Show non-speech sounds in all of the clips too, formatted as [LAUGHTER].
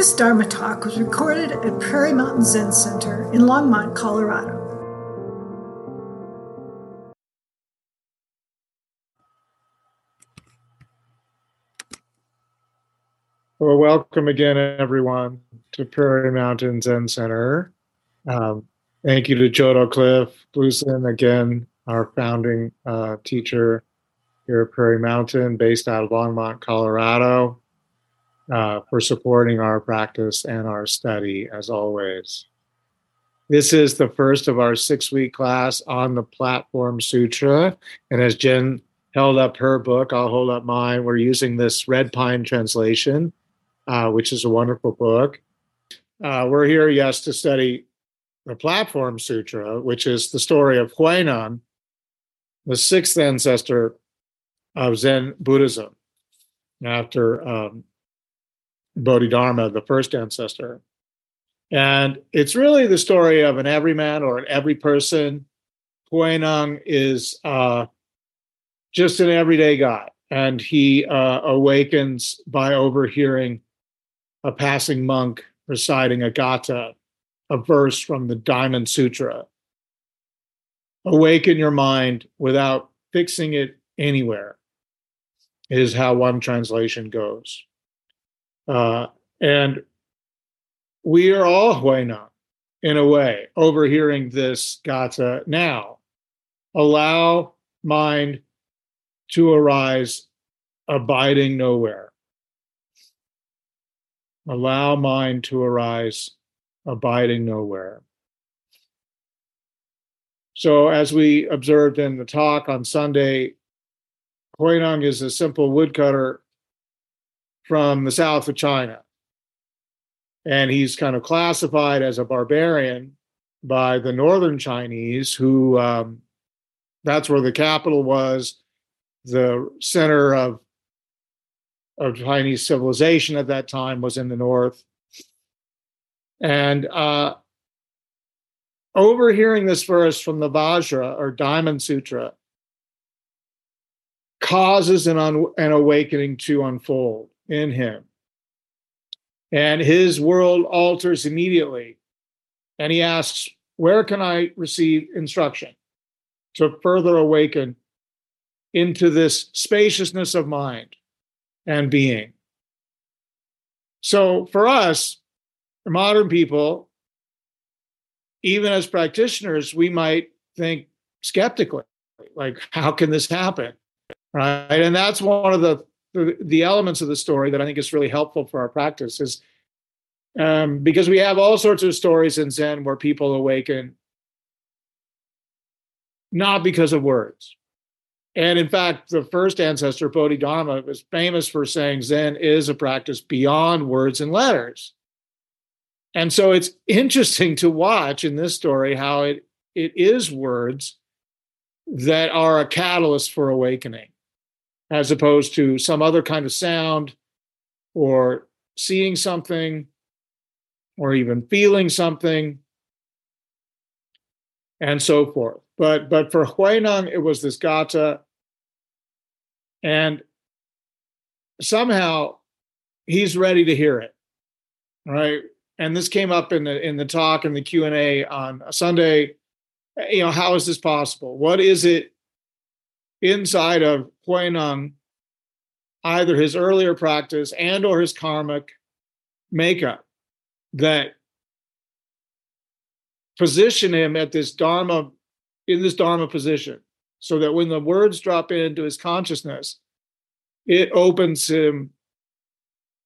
This Dharma talk was recorded at Prairie Mountain Zen Center in Longmont, Colorado. Well, welcome again, everyone, to Prairie Mountain Zen Center. Um, thank you to Jodo Cliff Clusin, again, our founding uh, teacher here at Prairie Mountain, based out of Longmont, Colorado uh, for supporting our practice and our study, as always. This is the first of our six week class on the Platform Sutra. And as Jen held up her book, I'll hold up mine. We're using this Red Pine translation, uh, which is a wonderful book. Uh, we're here, yes, to study the Platform Sutra, which is the story of Huineng, the sixth ancestor of Zen Buddhism, after um, Bodhidharma, the first ancestor. And it's really the story of an everyman or an every person. Huineng is uh, just an everyday guy, and he uh, awakens by overhearing a passing monk reciting a gatha, a verse from the Diamond Sutra. Awaken your mind without fixing it anywhere, is how one translation goes. Uh, and we are all Huineng in a way, overhearing this gatha now. Allow mind to arise, abiding nowhere. Allow mind to arise, abiding nowhere. So, as we observed in the talk on Sunday, Huineng is a simple woodcutter from the south of China. And he's kind of classified as a barbarian by the northern Chinese, who um, that's where the capital was, the center of of Chinese civilization at that time was in the north. And uh, overhearing this verse from the Vajra or Diamond Sutra causes an, un- an awakening to unfold in him. And his world alters immediately. And he asks, Where can I receive instruction to further awaken into this spaciousness of mind and being? So for us, modern people, even as practitioners, we might think skeptically, like, how can this happen? Right. And that's one of the the, the elements of the story that I think is really helpful for our practice is um, because we have all sorts of stories in Zen where people awaken not because of words. And in fact, the first ancestor, Bodhidharma, was famous for saying Zen is a practice beyond words and letters. And so it's [LAUGHS] interesting to watch in this story how it, it is words that are a catalyst for awakening as opposed to some other kind of sound or seeing something or even feeling something and so forth. But but for Huineng, it was this gatha, and somehow he's ready to hear it, right? And this came up in the in the talk and the Q and A on Sunday. You know, how is this possible? What is it inside of Huineng, either his earlier practice and or his karmic makeup that position him at this dharma in this dharma position. So that when the words drop into his consciousness it opens him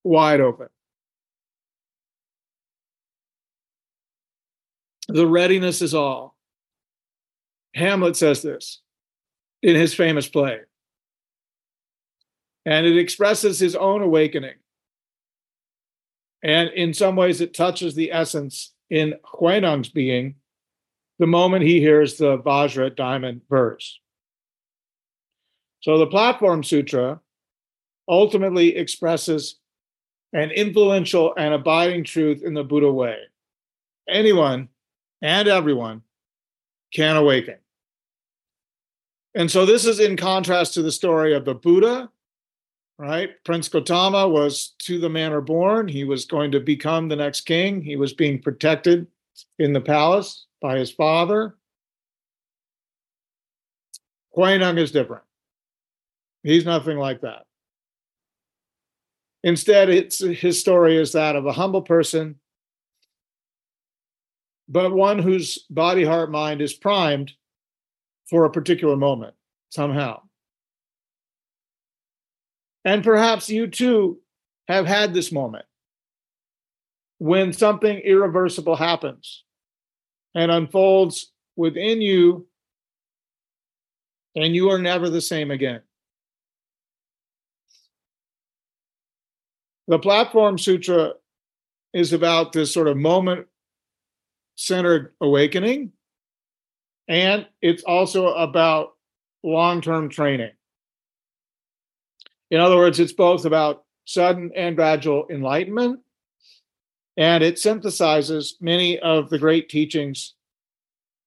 wide open. The readiness is all. Hamlet says this in his famous play. And it expresses his own awakening. And in some ways, it touches the essence in Huineng's being the moment he hears the Vajra diamond verse. So the Platform Sutra ultimately expresses an influential and abiding truth in the Buddha way. Anyone and everyone can awaken. And so this is in contrast to the story of the Buddha right? Prince Gotama was to the manner born. He was going to become the next king. He was being protected in the palace by his father. Huineng is different. He's nothing like that. Instead, it's his story is that of a humble person, but one whose body, heart, mind is primed for a particular moment somehow. And perhaps you too have had this moment when something irreversible happens and unfolds within you, and you are never the same again. The Platform Sutra is about this sort of moment centered awakening, and it's also about long term training. In other words, it's both about sudden and gradual enlightenment, and it synthesizes many of the great teachings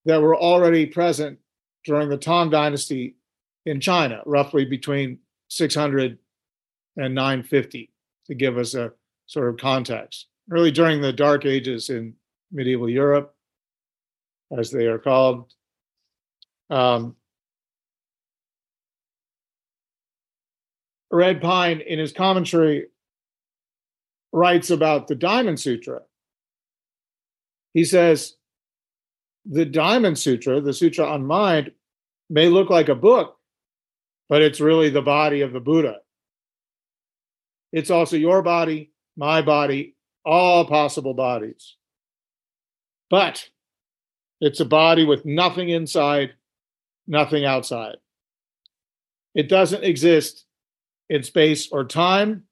that were already present during the Tang Dynasty in China, roughly between 600 and 950, to give us a sort of context. Really, during the Dark Ages in medieval Europe, as they are called, um, Red Pine, in his commentary, writes about the Diamond Sutra. He says, the Diamond Sutra, the Sutra on Mind, may look like a book, but it's really the body of the Buddha. It's also your body, my body, all possible bodies. But it's a body with nothing inside, nothing outside. It doesn't exist in space or time,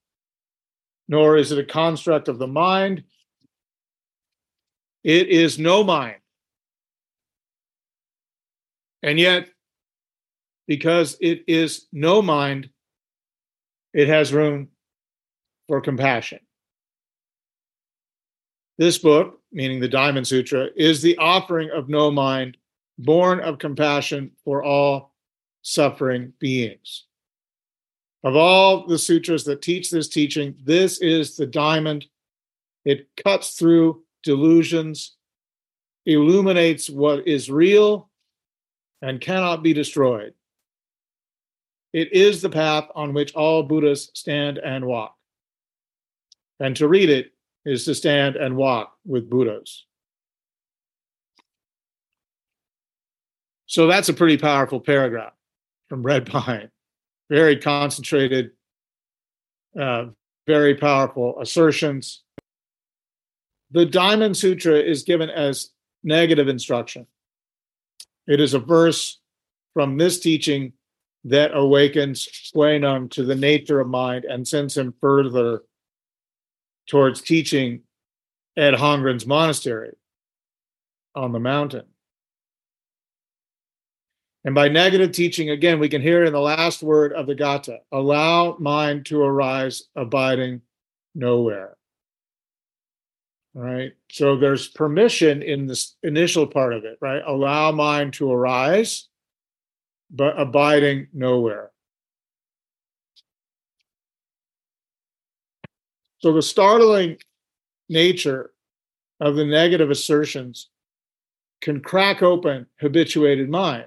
nor is it a construct of the mind. It is no mind. And yet, because it is no mind, it has room for compassion. This book, meaning the Diamond Sutra, is the offering of no mind, born of compassion for all suffering beings. Of all the sutras that teach this teaching, this is the diamond. It cuts through delusions, illuminates what is real and cannot be destroyed. It is the path on which all Buddhas stand and walk. And to read it is to stand and walk with Buddhas. So that's a pretty powerful paragraph from Red Pine very concentrated, uh, very powerful assertions. The Diamond Sutra is given as negative instruction. It is a verse from this teaching that awakens Huineng to the nature of mind and sends him further towards teaching at Hongren's monastery on the mountain. And by negative teaching, again, we can hear in the last word of the Gatha allow mind to arise, abiding nowhere. All right. So there's permission in this initial part of it, right? Allow mind to arise, but abiding nowhere. So the startling nature of the negative assertions can crack open habituated mind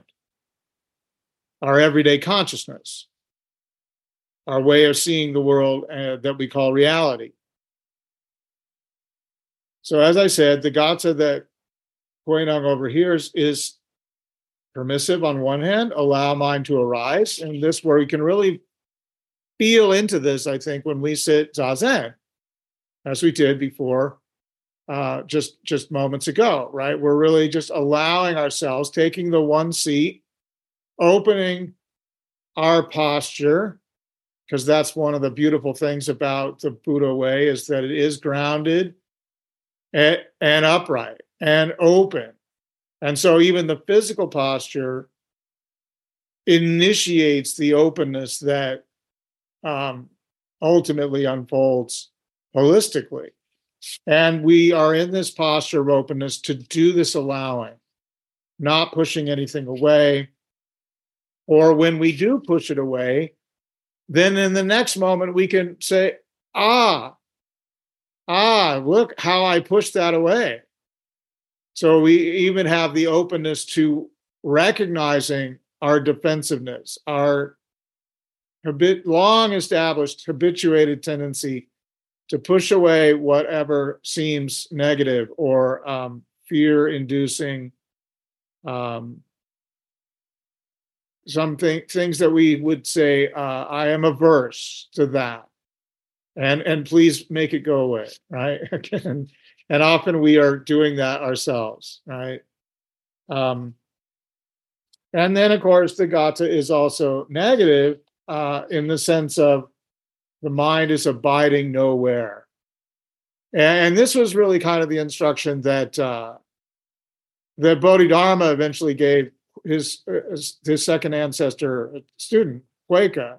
our everyday consciousness, our way of seeing the world uh, that we call reality. So, as I said, the Gatha that Huineng overhears is permissive on one hand, allow mind to arise. And this where we can really feel into this, I think, when we sit zazen, as we did before uh, just just moments ago, right? We're really just allowing ourselves, taking the one seat opening our posture because that's one of the beautiful things about the Buddha way is that it is grounded and, and upright and open. And so even the physical posture initiates the openness that um, ultimately unfolds holistically. And we are in this posture of openness to do this allowing, not pushing anything away, or when we do push it away, then in the next moment we can say, ah, ah, look how I pushed that away. So we even have the openness to recognizing our defensiveness, our habit, long established habituated tendency to push away whatever seems negative or um, fear inducing um, something things that we would say uh, i am averse to that. And and please make it go away right? [LAUGHS] And, and often we are doing that ourselves right? Um, and then of course the gatha is also negative uh, in the sense of the mind is abiding nowhere. And, this was really kind of the instruction that uh, that bodhidharma eventually gave his his second ancestor student Huike.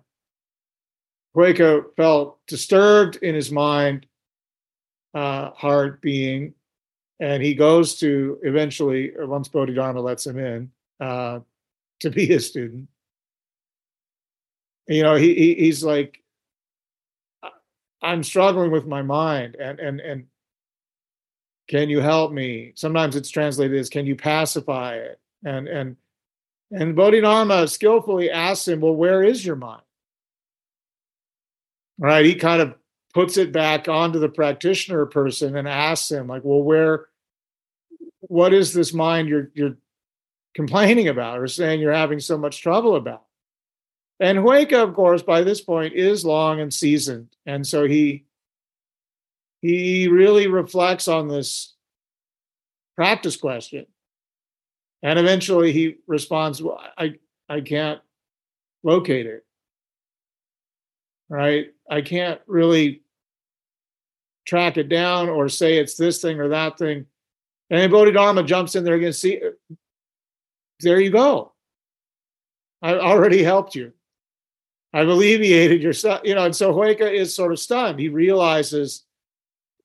Huike felt disturbed in his mind, uh, heart, being, and he goes to eventually, once Bodhidharma lets him in, uh, to be his student. You know, he, he he's like, I'm struggling with my mind, and and and can you help me? Sometimes it's translated as, can you pacify it? And and and Bodhidharma skillfully asks him, Well, where is your mind? Right? He kind of puts it back onto the practitioner person and asks him, like, well, where what is this mind you're you're complaining about or saying you're having so much trouble about? And Huike, of course, by this point is long and seasoned. And so he he really reflects on this practice question and eventually he responds, well, I, I can't locate it. Right? I can't really track it down or say it's this thing or that thing. And then Bodhidharma jumps in there again. See, there you go. I already helped you. I've alleviated your, you know, and so Huike is sort of stunned. He realizes,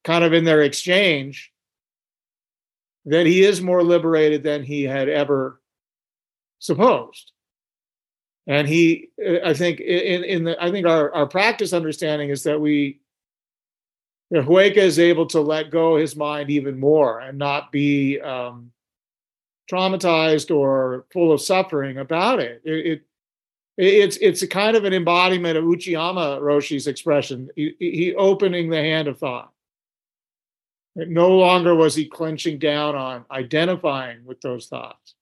kind of in their exchange, that he is more liberated than he had ever supposed. And he, I think, in, in the, I think our, our practice understanding is that we, that Huike is able to let go his mind even more and not be um, traumatized or full of suffering about it. It, it. it's it's a kind of an embodiment of Uchiyama Roshi's expression. He, he opening the hand of thought. No longer was he clenching down on identifying with those thoughts.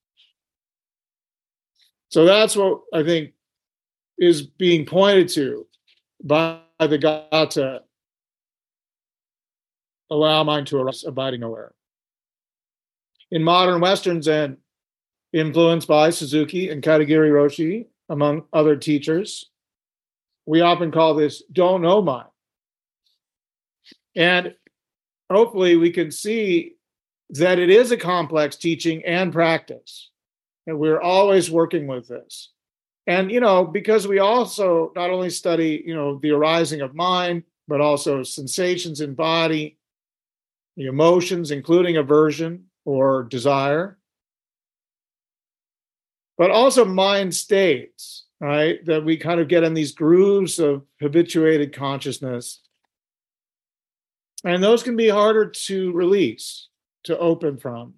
So that's what I think is being pointed to by the Gatha. Allow mind to arise, abiding nowhere. In modern Western Zen, influenced by Suzuki and Katagiri Roshi, among other teachers, we often call this don't know mind. And hopefully we can see that it is a complex teaching and practice. And we're always working with this. And, you know, because we also not only study, you know, the arising of mind, but also sensations in body, the emotions, including aversion or desire, but also mind states, right? That we kind of get in these grooves of habituated consciousness and those can be harder to release, to open from.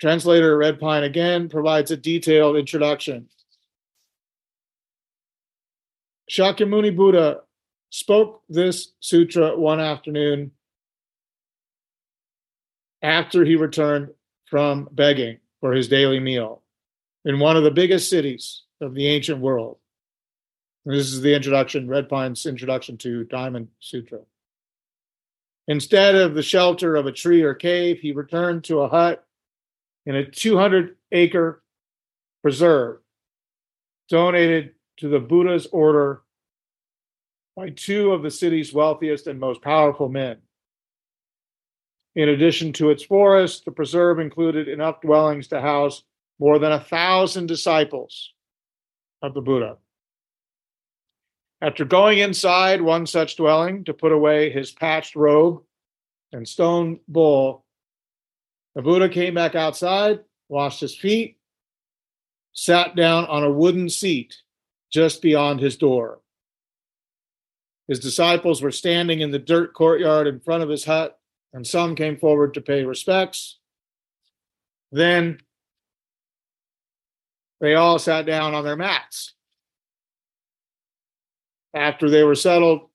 Translator Red Pine again provides a detailed introduction. Shakyamuni Buddha spoke this sutra one afternoon after he returned from begging for his daily meal in one of the biggest cities of the ancient world. This is the introduction, Red Pine's introduction to Diamond Sutra. Instead of the shelter of a tree or cave, he returned to a hut in a 200 acre preserve donated to the Buddha's order by two of the city's wealthiest and most powerful men. In addition to its forest, the preserve included enough dwellings to house more than a thousand disciples of the Buddha. After going inside one such dwelling to put away his patched robe and stone bowl, the Buddha came back outside, washed his feet, sat down on a wooden seat just beyond his door. His disciples were standing in the dirt courtyard in front of his hut, and some came forward to pay respects. Then they all sat down on their mats. After they were settled,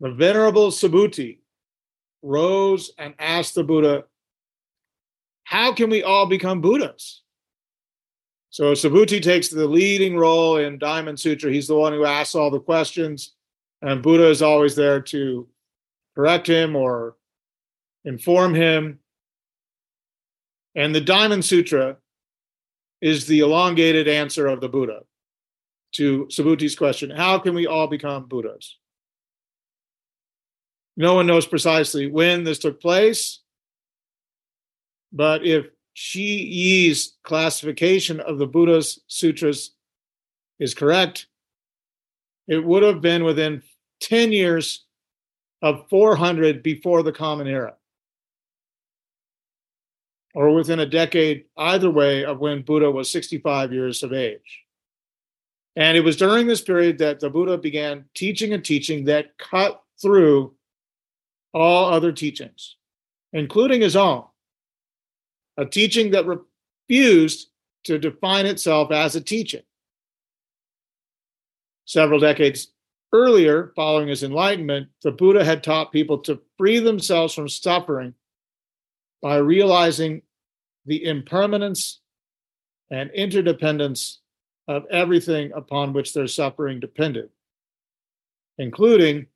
the Venerable Subhuti rose and asked the Buddha, How can we all become Buddhas? So Subhuti takes the leading role in Diamond Sutra. He's the one who asks all the questions, and Buddha is always there to correct him or inform him. And the Diamond Sutra is the elongated answer of the Buddha to Subhuti's question How can we all become Buddhas? No one knows precisely when this took place, but if Chih-i's classification of the Buddha's sutras is correct, it would have been within 10 years of 400 before the Common Era, or within a decade, either way, of when Buddha was 65 years of age. And it was during this period that the Buddha began teaching a teaching that cut through all other teachings, including his own. A teaching that refused to define itself as a teaching. Several decades earlier, following his enlightenment, the Buddha had taught people to free themselves from suffering by realizing the impermanence and interdependence of everything upon which their suffering depended, including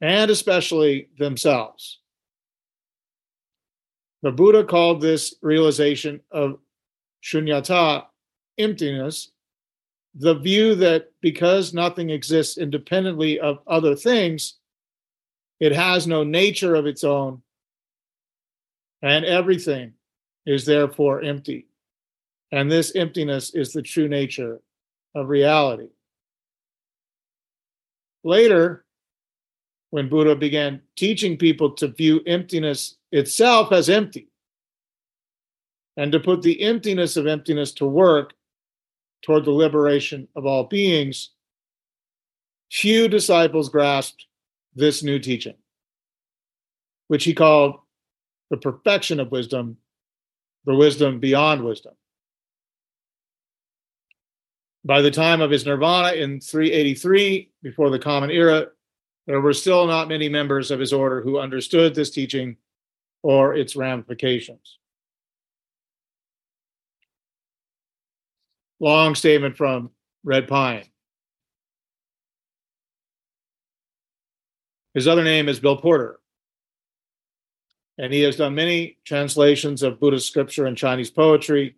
and especially themselves. The Buddha called this realization of shunyata, emptiness, the view that because nothing exists independently of other things, it has no nature of its own, and everything is therefore empty. And this emptiness is the true nature of reality. Later, when Buddha began teaching people to view emptiness itself as empty and to put the emptiness of emptiness to work toward the liberation of all beings, few disciples grasped this new teaching, which he called the perfection of wisdom, the wisdom beyond wisdom. By the time of his nirvana in 383, before the Common Era, there were still not many members of his order who understood this teaching or its ramifications. Long statement from Red Pine. His other name is Bill Porter, and he has done many translations of Buddhist scripture and Chinese poetry.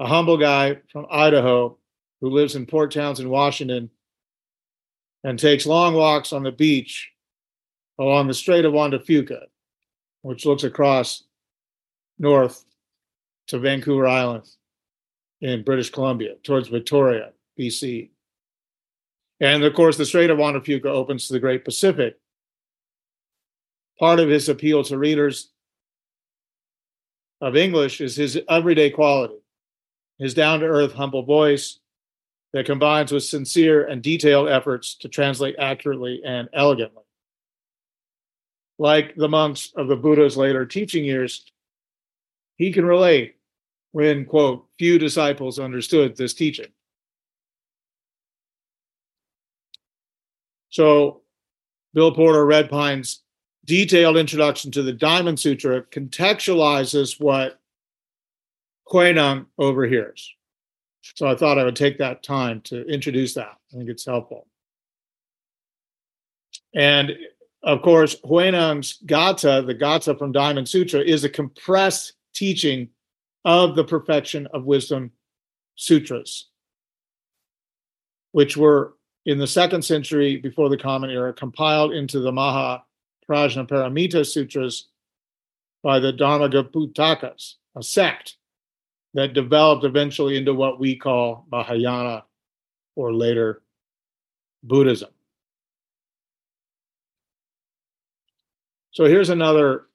A humble guy from Idaho who lives in Port Townsend, Washington, and takes long walks on the beach along the Strait of Juan de Fuca, which looks across north to Vancouver Island in British Columbia towards Victoria, BC. And of course, the Strait of Juan de Fuca opens to the Great Pacific. Part of his appeal to readers of English is his everyday quality, his down to earth, humble voice, that combines with sincere and detailed efforts to translate accurately and elegantly. Like the monks of the Buddha's later teaching years, he can relate when, quote, few disciples understood this teaching. So, Bill Porter Red Pine's detailed introduction to the Diamond Sutra contextualizes what Huineng overhears. So I thought I would take that time to introduce that. I think it's helpful. And of course, Huineng's Gatha, the Gatha from Diamond Sutra, is a compressed teaching of the perfection of wisdom sutras, which were in the second century before the Common Era compiled into the Maha Prajnaparamita Sutras by the Dharmaguptakas, a sect that developed eventually into what we call Mahayana or later Buddhism. So here's another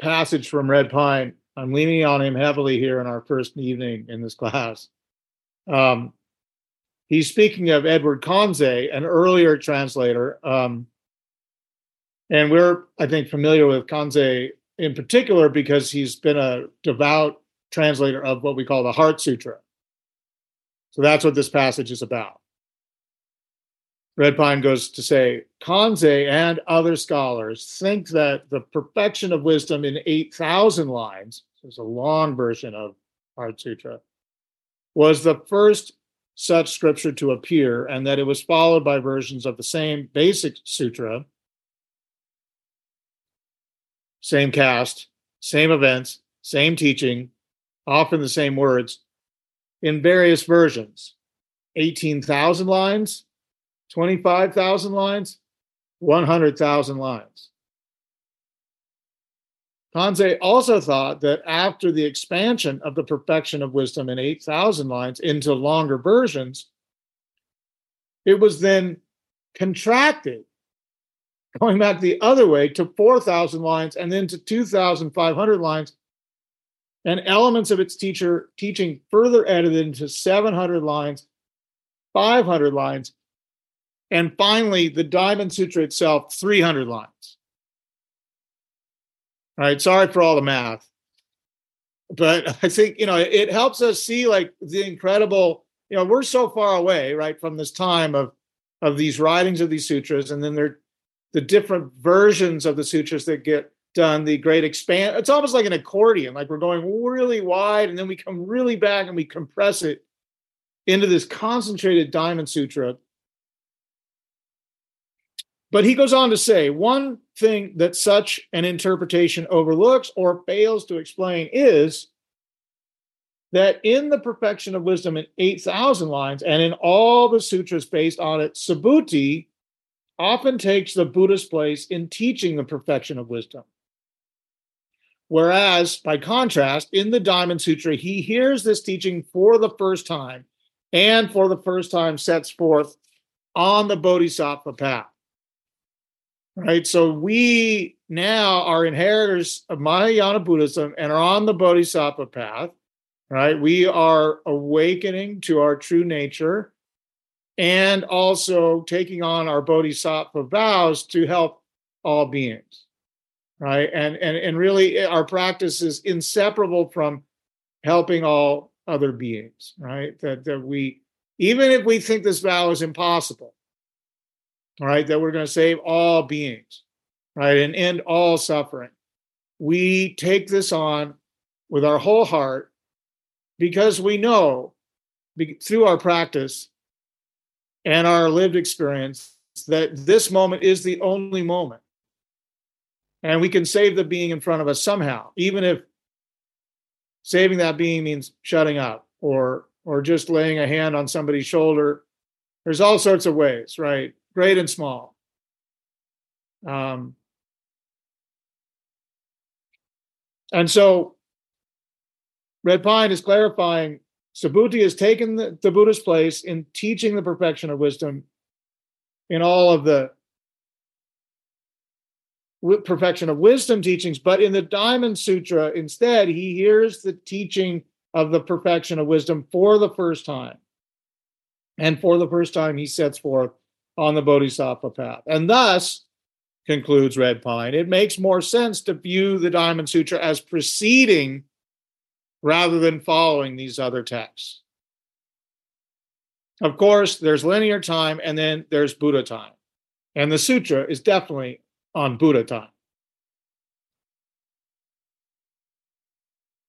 passage from Red Pine I'm leaning on him heavily here in our first evening in this class. Um, he's speaking of Edward Conze, an earlier translator. Um, and we're, I think, familiar with Conze in particular because he's been a devout translator of what we call the Heart Sutra. So that's what this passage is about. Red Pine goes to say Conze and other scholars think that the perfection of wisdom in 8,000 lines, it's a long version of Heart Sutra, was the first such scripture to appear, and that it was followed by versions of the same basic sutra, same cast, same events, same teaching, often the same words, in various versions 18,000 lines, 25,000 lines, 100,000 lines. Conze also thought that after the expansion of the perfection of wisdom in 8,000 lines into longer versions, it was then contracted, going back the other way to 4,000 lines and then to 2,500 lines, and elements of its teacher teaching further edited into 700 lines, 500 lines, and finally the Diamond Sutra itself, 300 lines. All right, sorry for all the math. But [LAUGHS] I think, you know, it helps us see like the incredible, you know, we're so far away, right, from this time of of these writings of these sutras, and then they're the different versions of the sutras that get done, the great expand. It's almost like an accordion, like we're going really wide and then we come really back and we compress it into this concentrated diamond sutra but he goes on to say one thing that such an interpretation overlooks or fails to explain is that in the perfection of wisdom in 8,000 lines and in all the sutras based on it, Subhuti often takes the Buddha's place in teaching the perfection of wisdom. Whereas, by contrast, in the Diamond Sutra, he hears this teaching for the first time and for the first time sets forth on the Bodhisattva path right? So we now are inheritors of Mahayana Buddhism and are on the Bodhisattva path, right? We are awakening to our true nature and also taking on our Bodhisattva vows to help all beings, right? And and and really, eh, our practice is inseparable from helping all other beings, right? That that we even if we think this vow is impossible, right? that we're going to save all beings, right, and end all suffering. We take this on with our whole heart because we know through our practice and our lived experience that this moment is the only moment. And we can save the being in front of us somehow, even if saving that being means shutting up or or just laying a hand on somebody's shoulder. There's all sorts of ways, right? great and small. Um, and so Red Pine is clarifying Subhuti has taken the, the Buddha's place in teaching the perfection of wisdom in all of the perfection of wisdom teachings, but in the Diamond Sutra, instead, he hears the teaching of the perfection of wisdom for the first time. And for the first time, he sets forth on the Bodhisattva path. And thus, concludes Red Pine, it makes more sense to view the Diamond Sutra as preceding rather than following these other texts. Of course, there's linear time and then there's Buddha time. And the sutra is definitely on Buddha time.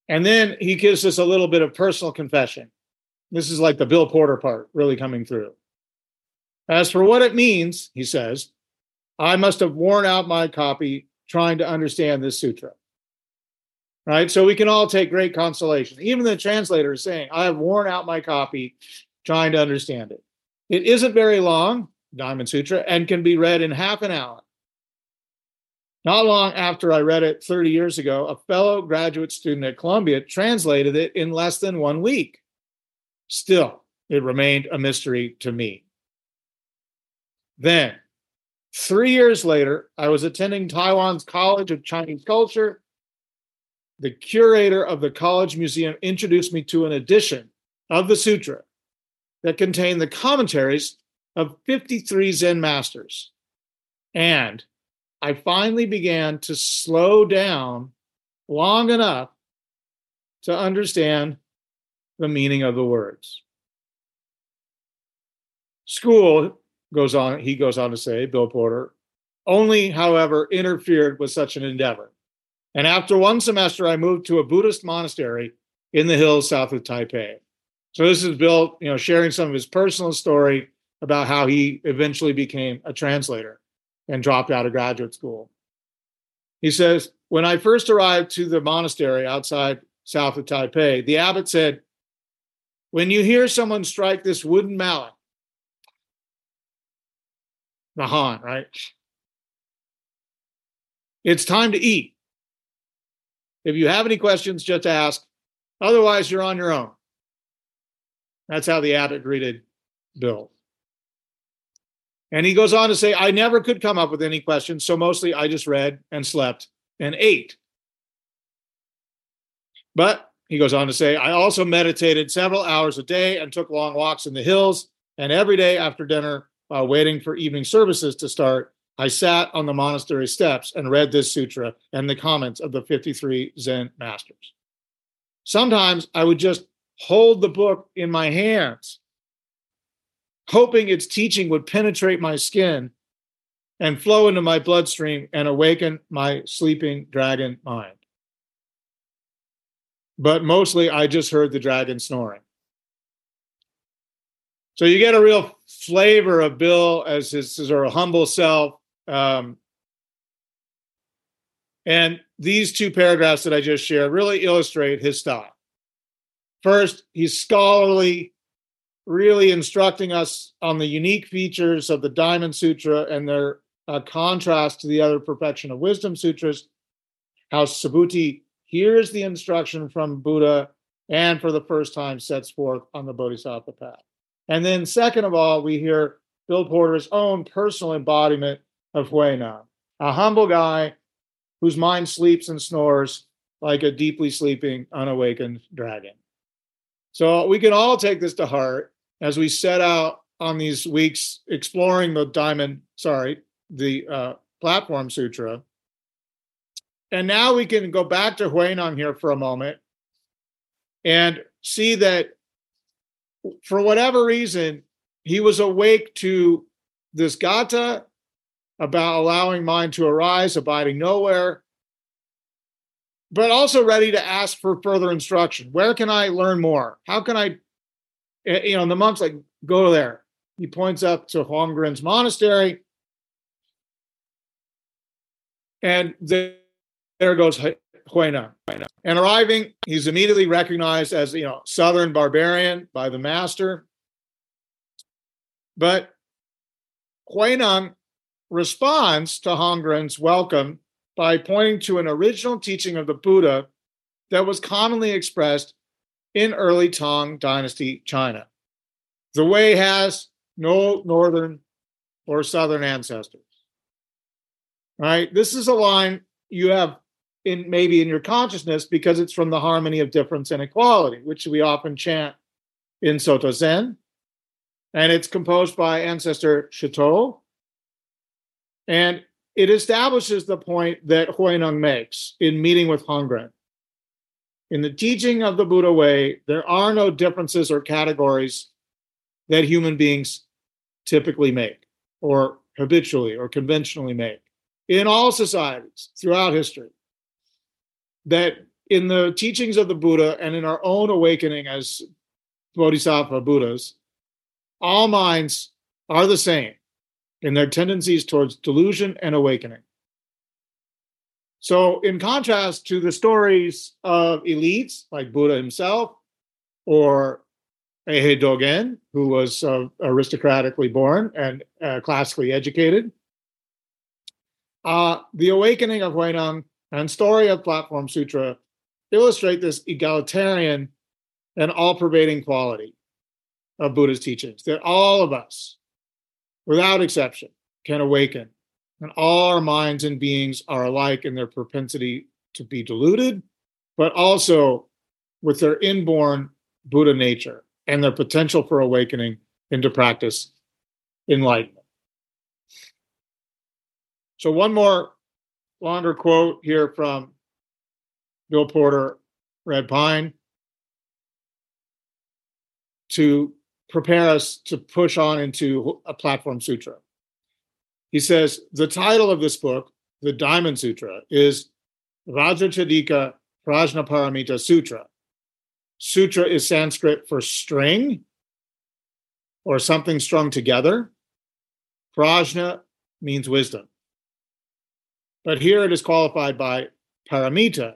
And then he gives us a little bit of personal confession. This is like the Bill Porter part really coming through. As for what it means, he says, I must have worn out my copy trying to understand this sutra. Right? So we can all take great consolation. Even the translator is saying, I have worn out my copy trying to understand it. It isn't very long, Diamond Sutra, and can be read in half an hour. Not long after I read it 30 years ago, a fellow graduate student at Columbia translated it in less than one week. Still, it remained a mystery to me. Then, three years later, I was attending Taiwan's College of Chinese Culture. the curator of the college museum introduced me to an edition of the sutra that contained the commentaries of 53 Zen masters. And I finally began to slow down long enough to understand the meaning of the words. School goes on, he goes on to say, Bill Porter, only, however, interfered with such an endeavor. And after one semester, I moved to a Buddhist monastery in the hills south of Taipei. So this is Bill, you know, sharing some of his personal story about how he eventually became a translator and dropped out of graduate school. He says, when I first arrived to the monastery outside south of Taipei, the abbot said, when you hear someone strike this wooden mallet, the Han, right? It's time to eat. If you have any questions, just ask. Otherwise, you're on your own. That's how the abbot greeted Bill. And he goes on to say, I never could come up with any questions, so mostly I just read and slept and ate. But he goes on to say, I also meditated several hours a day and took long walks in the hills. And every day after dinner, while waiting for evening services to start, I sat on the monastery steps and read this sutra and the comments of the 53 Zen masters. Sometimes I would just hold the book in my hands, hoping its teaching would penetrate my skin and flow into my bloodstream and awaken my sleeping dragon mind. But mostly I just heard the dragon snoring. So you get a real flavor of Bill as his sort of humble self. Um, and these two paragraphs that I just shared really illustrate his style. First, he's scholarly, really instructing us on the unique features of the Diamond Sutra and their uh, contrast to the other Perfection of Wisdom Sutras. How Subhuti hears the instruction from Buddha and for the first time sets forth on the Bodhisattva path. And then, second of all, we hear Bill Porter's own personal embodiment of Huineng, a humble guy whose mind sleeps and snores like a deeply sleeping, unawakened dragon. So we can all take this to heart as we set out on these weeks exploring the diamond, sorry, the uh, platform sutra. And now we can go back to Huineng here for a moment and see that for whatever reason, he was awake to this gatha about allowing mind to arise, abiding nowhere, but also ready to ask for further instruction. Where can I learn more? How can I, Eh, you know, the monk's like, go there. He points up to Hongren's monastery. And there goes Huineng. And arriving, he's immediately recognized as, you know, Southern barbarian by the master. But Huineng responds to Hongren's welcome by pointing to an original teaching of the Buddha that was commonly expressed in early Tang Dynasty China. The way has no northern or southern ancestors. Right? This is a line you have in maybe in your consciousness because it's from the harmony of difference and equality, which we often chant in Soto Zen. And it's composed by ancestor Shitou. And it establishes the point that Huineng makes in meeting with Hongren. In the teaching of the Buddha way, there are no differences or categories that human beings typically make, or habitually, or conventionally make in all societies throughout history that in the teachings of the Buddha and in our own awakening as Bodhisattva Buddhas, all minds are the same in their tendencies towards delusion and awakening. So, in contrast to the stories of elites like Buddha himself or Eihei Dogen, who was uh, aristocratically born and uh, classically educated, uh, the awakening of Huineng and story of Platform Sutra illustrate this egalitarian and all pervading quality of Buddha's teachings that all of us, without exception, can awaken. And all our minds and beings are alike in their propensity to be deluded but also with their inborn Buddha nature and their potential for awakening into practice enlightenment. So, one more longer quote here from Bill Porter, Red Pine, to prepare us to push on into a platform sutra. He says the title of this book, the Diamond Sutra, is Vajrachedika Prajnaparamita Sutra. Sutra is Sanskrit for string or something strung together. Prajna means wisdom. But here it is qualified by paramita,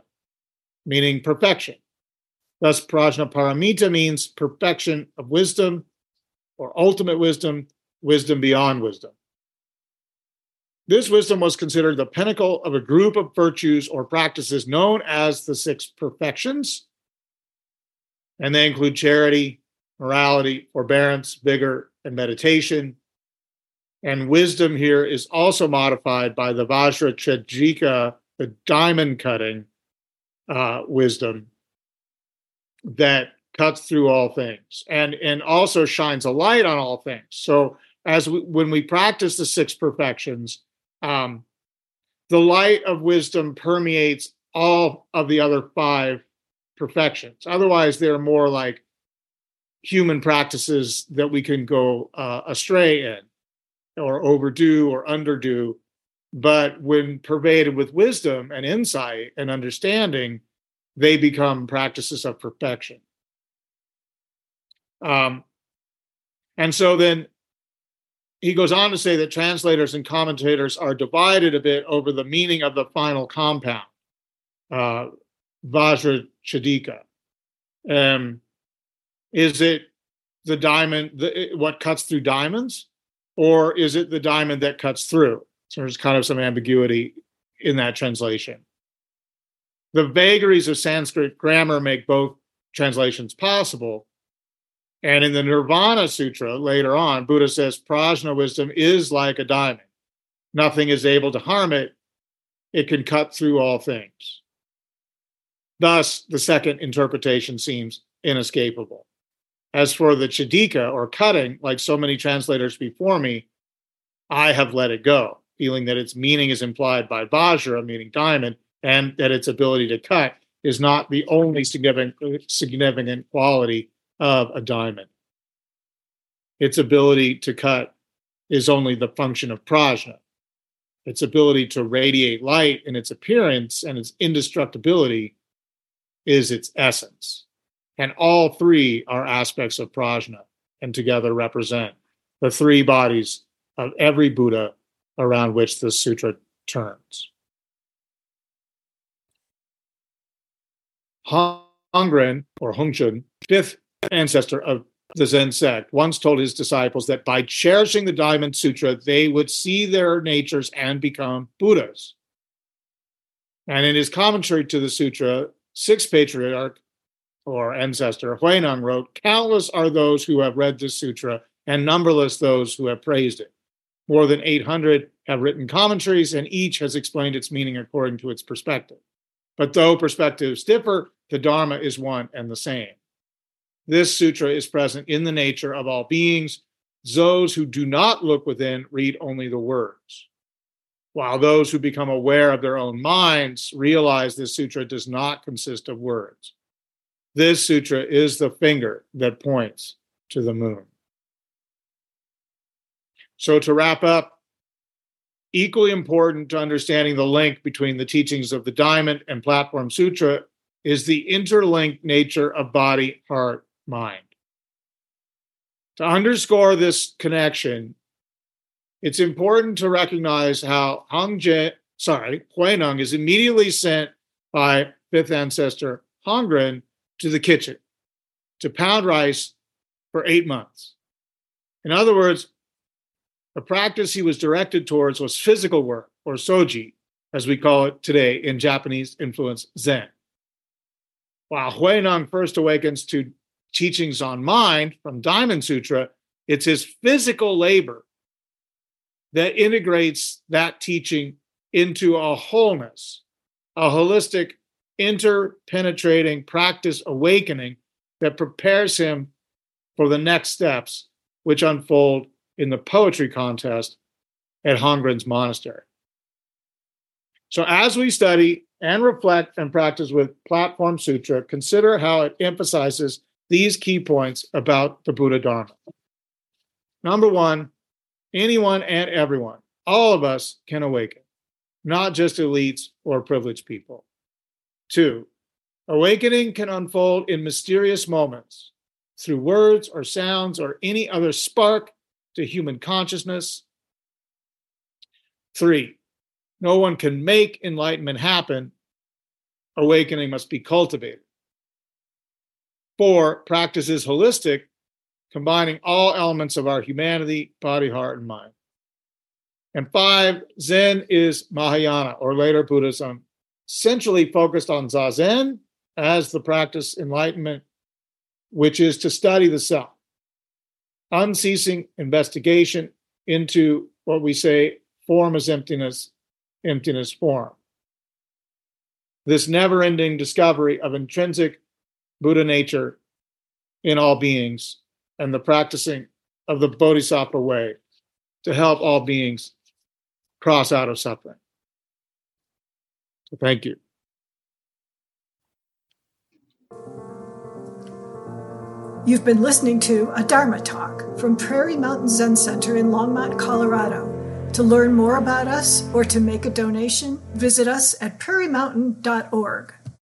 meaning perfection. Thus, prajna paramita means perfection of wisdom or ultimate wisdom, wisdom beyond wisdom. This wisdom was considered the pinnacle of a group of virtues or practices known as the six perfections. And they include charity, morality, forbearance, vigor, and meditation. And wisdom here is also modified by the Vajra Chedika, the diamond cutting uh, wisdom that cuts through all things and, and also shines a light on all things. So, as we, when we practice the six perfections, um, the light of wisdom permeates all of the other five perfections. Otherwise, they're more like human practices that we can go uh, astray in or overdo or underdo. But when pervaded with wisdom and insight and understanding, they become practices of perfection. Um, and so then he goes on to say that translators and commentators are divided a bit over the meaning of the final compound, uh, Vajra Chedika. Um, is it the diamond, the, what cuts through diamonds? or is it the diamond that cuts through? So there's kind of some ambiguity in that translation. The vagaries of Sanskrit grammar make both translations possible. And in the Nirvana Sutra later on, Buddha says prajna wisdom is like a diamond. Nothing is able to harm it, it can cut through all things. Thus, the second interpretation seems inescapable. As for the chedika or cutting, like so many translators before me, I have let it go, feeling that its meaning is implied by vajra, meaning diamond, and that its ability to cut is not the only significant, significant quality of a diamond. Its ability to cut is only the function of prajna. Its ability to radiate light in its appearance and its indestructibility is its essence. And all three are aspects of prajna and together represent the three bodies of every Buddha around which the sutra turns. Hongren, or Hongzhen, fifth ancestor of the Zen sect, once told his disciples that by cherishing the Diamond Sutra, they would see their natures and become Buddhas. And in his commentary to the sutra, sixth patriarch or ancestor, Huineng wrote, Countless are those who have read this sutra, and numberless those who have praised it. More than 800 have written commentaries, and each has explained its meaning according to its perspective. But though perspectives differ, the Dharma is one and the same. This sutra is present in the nature of all beings. Those who do not look within read only the words, while those who become aware of their own minds realize this sutra does not consist of words. This sutra is the finger that points to the moon. So, to wrap up, equally important to understanding the link between the teachings of the Diamond and Platform Sutra is the interlinked nature of body, heart, mind. To underscore this connection, it's important to recognize how Hong Jie, sorry, Huineng is immediately sent by fifth ancestor Hongren to the kitchen to pound rice for eight months. In other words, the practice he was directed towards was physical work, or soji, as we call it today in Japanese influenced Zen. While Huineng first awakens to teachings on mind from Diamond Sutra, it's his physical labor that integrates that teaching into a wholeness, a holistic interpenetrating practice awakening that prepares him for the next steps, which unfold in the poetry contest at Hongren's monastery. So, as we study and reflect and practice with Platform Sutra, consider how it emphasizes these key points about the Buddha Dharma. Number one, anyone and everyone, all of us can awaken, not just elites or privileged people. Two, awakening can unfold in mysterious moments through words or sounds or any other spark to human consciousness. Three, no one can make enlightenment happen. Awakening must be cultivated. Four, practice is holistic, combining all elements of our humanity, body, heart, and mind. And five, Zen is Mahayana, or later Buddhism, centrally focused on Zazen as the practice enlightenment, which is to study the self. Unceasing investigation into what we say form is emptiness, emptiness form. This never ending discovery of intrinsic Buddha nature in all beings and the practicing of the Bodhisattva way to help all beings cross out of suffering. So thank you. You've been listening to a Dharma talk from Prairie Mountain Zen Center in Longmont, Colorado. To learn more about us or to make a donation, visit us at prairiemountain.org.